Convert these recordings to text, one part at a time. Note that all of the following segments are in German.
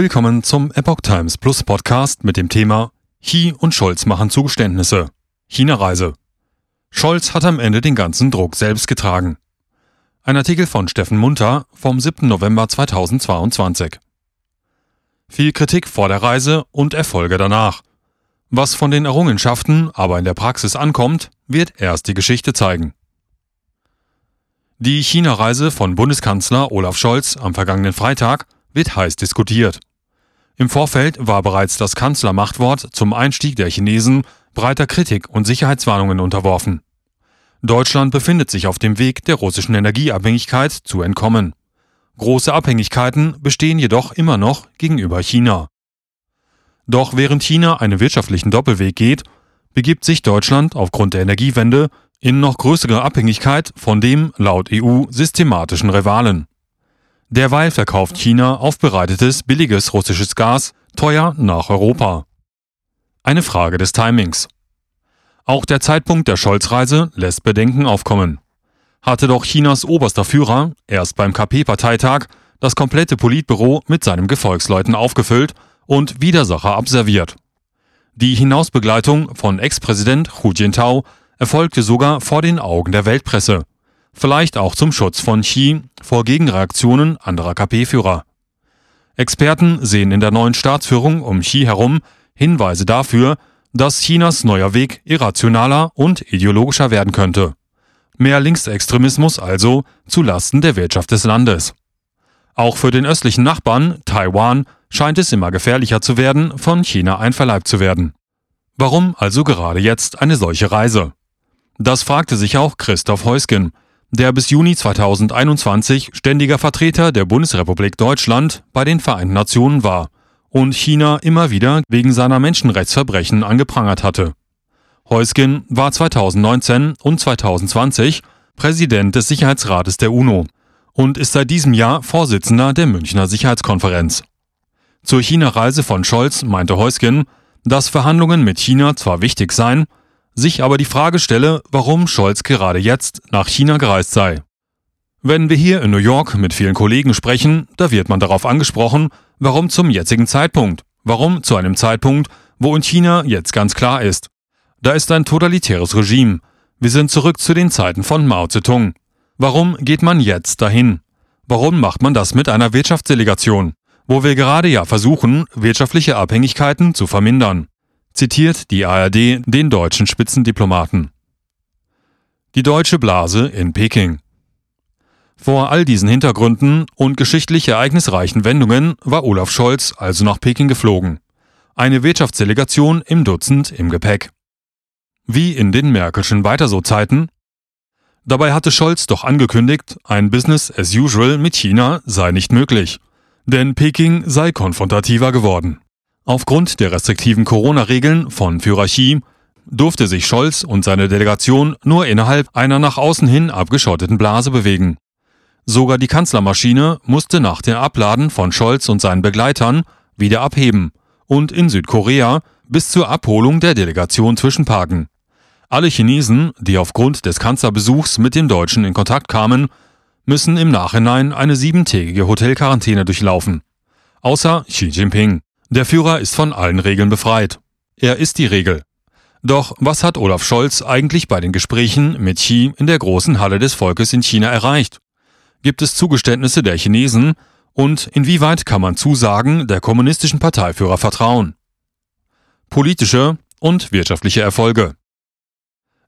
Willkommen zum Epoch Times Plus Podcast mit dem Thema Xi und Scholz machen Zugeständnisse. China-Reise. Scholz hat am Ende den ganzen Druck selbst getragen. Ein Artikel von Steffen Munter vom 7. November 2022. Viel Kritik vor der Reise und Erfolge danach. Was von den Errungenschaften aber in der Praxis ankommt, wird erst die Geschichte zeigen. Die China-Reise von Bundeskanzler Olaf Scholz am vergangenen Freitag wird heiß diskutiert. Im Vorfeld war bereits das Kanzlermachtwort zum Einstieg der Chinesen breiter Kritik und Sicherheitswarnungen unterworfen. Deutschland befindet sich auf dem Weg, der russischen Energieabhängigkeit zu entkommen. Große Abhängigkeiten bestehen jedoch immer noch gegenüber China. Doch während China einen wirtschaftlichen Doppelweg geht, begibt sich Deutschland aufgrund der Energiewende in noch größere Abhängigkeit von dem laut EU systematischen Rivalen. Derweil verkauft China aufbereitetes billiges russisches Gas teuer nach Europa. Eine Frage des Timings. Auch der Zeitpunkt der Scholz-Reise lässt Bedenken aufkommen. Hatte doch Chinas oberster Führer erst beim KP-Parteitag das komplette Politbüro mit seinem Gefolgsleuten aufgefüllt und Widersacher abserviert. Die Hinausbegleitung von Ex-Präsident Hu Jintao erfolgte sogar vor den Augen der Weltpresse vielleicht auch zum Schutz von Xi vor Gegenreaktionen anderer KP-Führer. Experten sehen in der neuen Staatsführung um Xi herum Hinweise dafür, dass Chinas neuer Weg irrationaler und ideologischer werden könnte. Mehr Linksextremismus also zu Lasten der Wirtschaft des Landes. Auch für den östlichen Nachbarn, Taiwan, scheint es immer gefährlicher zu werden, von China einverleibt zu werden. Warum also gerade jetzt eine solche Reise? Das fragte sich auch Christoph Heusgen, der bis Juni 2021 ständiger Vertreter der Bundesrepublik Deutschland bei den Vereinten Nationen war und China immer wieder wegen seiner Menschenrechtsverbrechen angeprangert hatte. Heusgen war 2019 und 2020 Präsident des Sicherheitsrates der UNO und ist seit diesem Jahr Vorsitzender der Münchner Sicherheitskonferenz. Zur China-Reise von Scholz meinte Heusgen, dass Verhandlungen mit China zwar wichtig seien, sich aber die Frage stelle, warum Scholz gerade jetzt nach China gereist sei. Wenn wir hier in New York mit vielen Kollegen sprechen, da wird man darauf angesprochen, warum zum jetzigen Zeitpunkt, warum zu einem Zeitpunkt, wo in China jetzt ganz klar ist. Da ist ein totalitäres Regime. Wir sind zurück zu den Zeiten von Mao Zedong. Warum geht man jetzt dahin? Warum macht man das mit einer Wirtschaftsdelegation, wo wir gerade ja versuchen, wirtschaftliche Abhängigkeiten zu vermindern? Zitiert die ARD den deutschen Spitzendiplomaten. Die deutsche Blase in Peking. Vor all diesen Hintergründen und geschichtlich ereignisreichen Wendungen war Olaf Scholz also nach Peking geflogen. Eine Wirtschaftsdelegation im Dutzend im Gepäck. Wie in den Merkelschen Weiter-so-Zeiten. Dabei hatte Scholz doch angekündigt, ein Business as usual mit China sei nicht möglich, denn Peking sei konfrontativer geworden. Aufgrund der restriktiven Corona-Regeln von Xi durfte sich Scholz und seine Delegation nur innerhalb einer nach außen hin abgeschotteten Blase bewegen. Sogar die Kanzlermaschine musste nach dem Abladen von Scholz und seinen Begleitern wieder abheben und in Südkorea bis zur Abholung der Delegation zwischenparken. Alle Chinesen, die aufgrund des Kanzlerbesuchs mit dem Deutschen in Kontakt kamen, müssen im Nachhinein eine siebentägige Hotelquarantäne durchlaufen. Außer Xi Jinping. Der Führer ist von allen Regeln befreit. Er ist die Regel. Doch was hat Olaf Scholz eigentlich bei den Gesprächen mit Xi in der großen Halle des Volkes in China erreicht? Gibt es Zugeständnisse der Chinesen und inwieweit kann man Zusagen der kommunistischen Parteiführer vertrauen? Politische und wirtschaftliche Erfolge.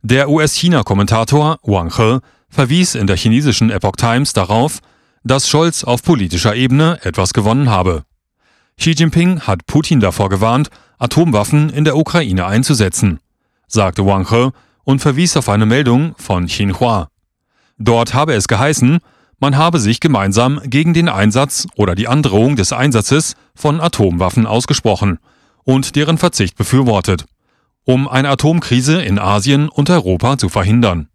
Der US-China-Kommentator Wang He verwies in der chinesischen Epoch Times darauf, dass Scholz auf politischer Ebene etwas gewonnen habe. Xi Jinping hat Putin davor gewarnt, Atomwaffen in der Ukraine einzusetzen, sagte Wang He und verwies auf eine Meldung von Xinhua. Dort habe es geheißen, man habe sich gemeinsam gegen den Einsatz oder die Androhung des Einsatzes von Atomwaffen ausgesprochen und deren Verzicht befürwortet, um eine Atomkrise in Asien und Europa zu verhindern.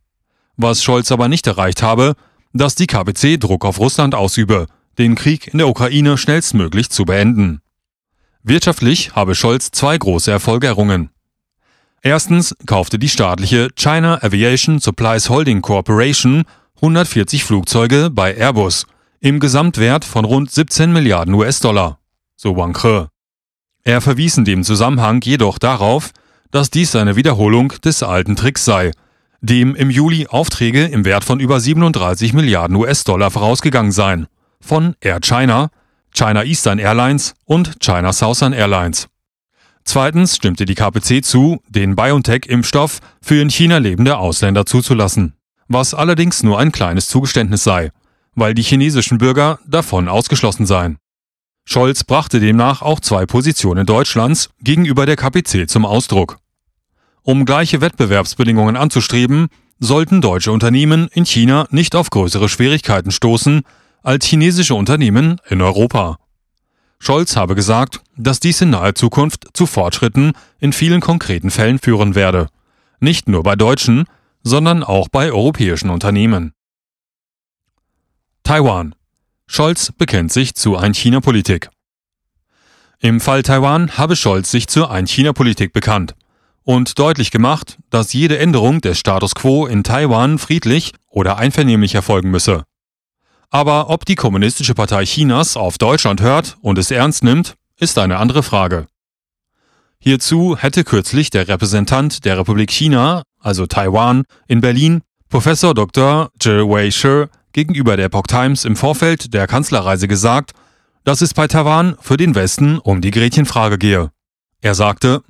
Was Scholz aber nicht erreicht habe, dass die KPC Druck auf Russland ausübe den Krieg in der Ukraine schnellstmöglich zu beenden. Wirtschaftlich habe Scholz zwei große Erfolge errungen. Erstens kaufte die staatliche China Aviation Supplies Holding Corporation 140 Flugzeuge bei Airbus im Gesamtwert von rund 17 Milliarden US-Dollar. so Wang He. Er verwies in dem Zusammenhang jedoch darauf, dass dies eine Wiederholung des alten Tricks sei, dem im Juli Aufträge im Wert von über 37 Milliarden US-Dollar vorausgegangen seien, von Air China, China Eastern Airlines und China Southern Airlines. Zweitens stimmte die KPC zu, den BioNTech-Impfstoff für in China lebende Ausländer zuzulassen, was allerdings nur ein kleines Zugeständnis sei, weil die chinesischen Bürger davon ausgeschlossen seien. Scholz brachte demnach auch zwei Positionen Deutschlands gegenüber der KPC zum Ausdruck. Um gleiche Wettbewerbsbedingungen anzustreben, sollten deutsche Unternehmen in China nicht auf größere Schwierigkeiten stoßen als chinesische Unternehmen in Europa. Scholz habe gesagt, dass dies in naher Zukunft zu Fortschritten in vielen konkreten Fällen führen werde, nicht nur bei deutschen, sondern auch bei europäischen Unternehmen. Taiwan. Scholz bekennt sich zu Ein-China-Politik. Im Fall Taiwan habe Scholz sich zur Ein-China-Politik bekannt und deutlich gemacht, dass jede Änderung des Status quo in Taiwan friedlich oder einvernehmlich erfolgen müsse. Aber ob die Kommunistische Partei Chinas auf Deutschland hört und es ernst nimmt, ist eine andere Frage. Hierzu hätte kürzlich der Repräsentant der Republik China, also Taiwan, in Berlin, Professor Dr. Zhe Wei-shi, gegenüber der Epoch Times im Vorfeld der Kanzlerreise gesagt, dass es bei Taiwan für den Westen um die Gretchenfrage gehe. Er sagte,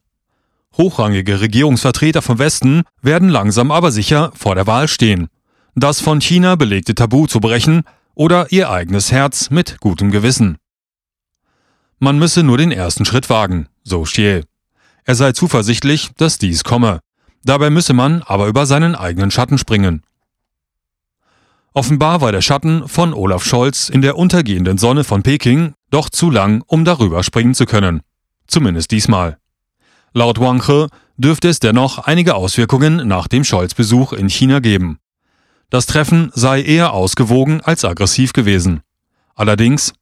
Hochrangige Regierungsvertreter vom Westen werden langsam aber sicher vor der Wahl stehen, das von China belegte Tabu zu brechen oder ihr eigenes Herz mit gutem Gewissen. Man müsse nur den ersten Schritt wagen, so Xie. Er sei zuversichtlich, dass dies komme. Dabei müsse man aber über seinen eigenen Schatten springen. Offenbar war der Schatten von Olaf Scholz in der untergehenden Sonne von Peking doch zu lang, um darüber springen zu können. Zumindest diesmal. Laut Wang He dürfte es dennoch einige Auswirkungen nach dem Scholz-Besuch in China geben. Das Treffen sei eher ausgewogen als aggressiv gewesen. Allerdings,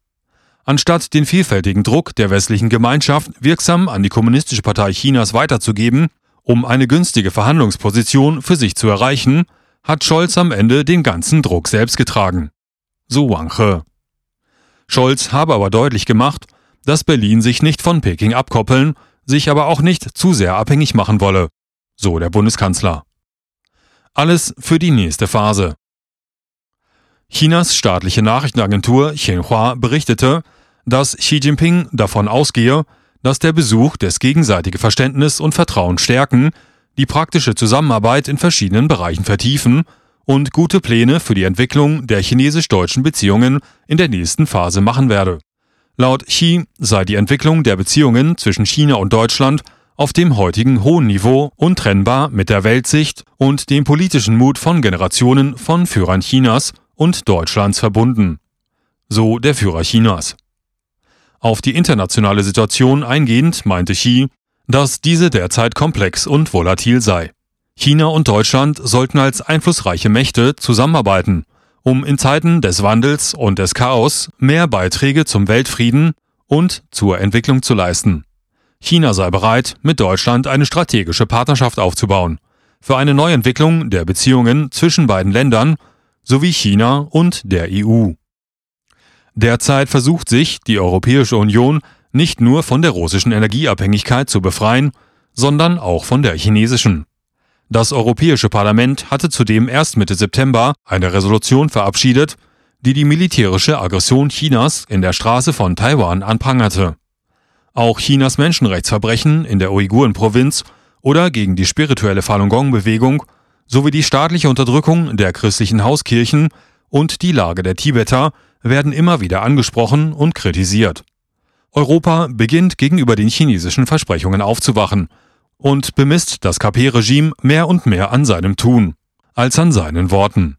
anstatt den vielfältigen Druck der westlichen Gemeinschaft wirksam an die Kommunistische Partei Chinas weiterzugeben, um eine günstige Verhandlungsposition für sich zu erreichen, hat Scholz am Ende den ganzen Druck selbst getragen. So Wang He. Scholz habe aber deutlich gemacht, dass Berlin sich nicht von Peking abkoppeln sich aber auch nicht zu sehr abhängig machen wolle, so der Bundeskanzler. Alles für die nächste Phase. Chinas staatliche Nachrichtenagentur Xinhua berichtete, dass Xi Jinping davon ausgehe, dass der Besuch das gegenseitige Verständnis und Vertrauen stärken, die praktische Zusammenarbeit in verschiedenen Bereichen vertiefen und gute Pläne für die Entwicklung der chinesisch-deutschen Beziehungen in der nächsten Phase machen werde. Laut Xi sei die Entwicklung der Beziehungen zwischen China und Deutschland auf dem heutigen hohen Niveau untrennbar mit der Weltsicht und dem politischen Mut von Generationen von Führern Chinas und Deutschlands verbunden. So der Führer Chinas. Auf die internationale Situation eingehend meinte Xi, dass diese derzeit komplex und volatil sei. China und Deutschland sollten als einflussreiche Mächte zusammenarbeiten um in Zeiten des Wandels und des Chaos mehr Beiträge zum Weltfrieden und zur Entwicklung zu leisten. China sei bereit, mit Deutschland eine strategische Partnerschaft aufzubauen, für eine Neuentwicklung der Beziehungen zwischen beiden Ländern sowie China und der EU. Derzeit versucht sich die Europäische Union nicht nur von der russischen Energieabhängigkeit zu befreien, sondern auch von der chinesischen. Das Europäische Parlament hatte zudem erst Mitte September eine Resolution verabschiedet, die die militärische Aggression Chinas in der Straße von Taiwan anprangerte. Auch Chinas Menschenrechtsverbrechen in der Uiguren-Provinz oder gegen die spirituelle Falun Gong-Bewegung sowie die staatliche Unterdrückung der christlichen Hauskirchen und die Lage der Tibeter werden immer wieder angesprochen und kritisiert. Europa beginnt gegenüber den chinesischen Versprechungen aufzuwachen und bemisst das KP-Regime mehr und mehr an seinem Tun als an seinen Worten.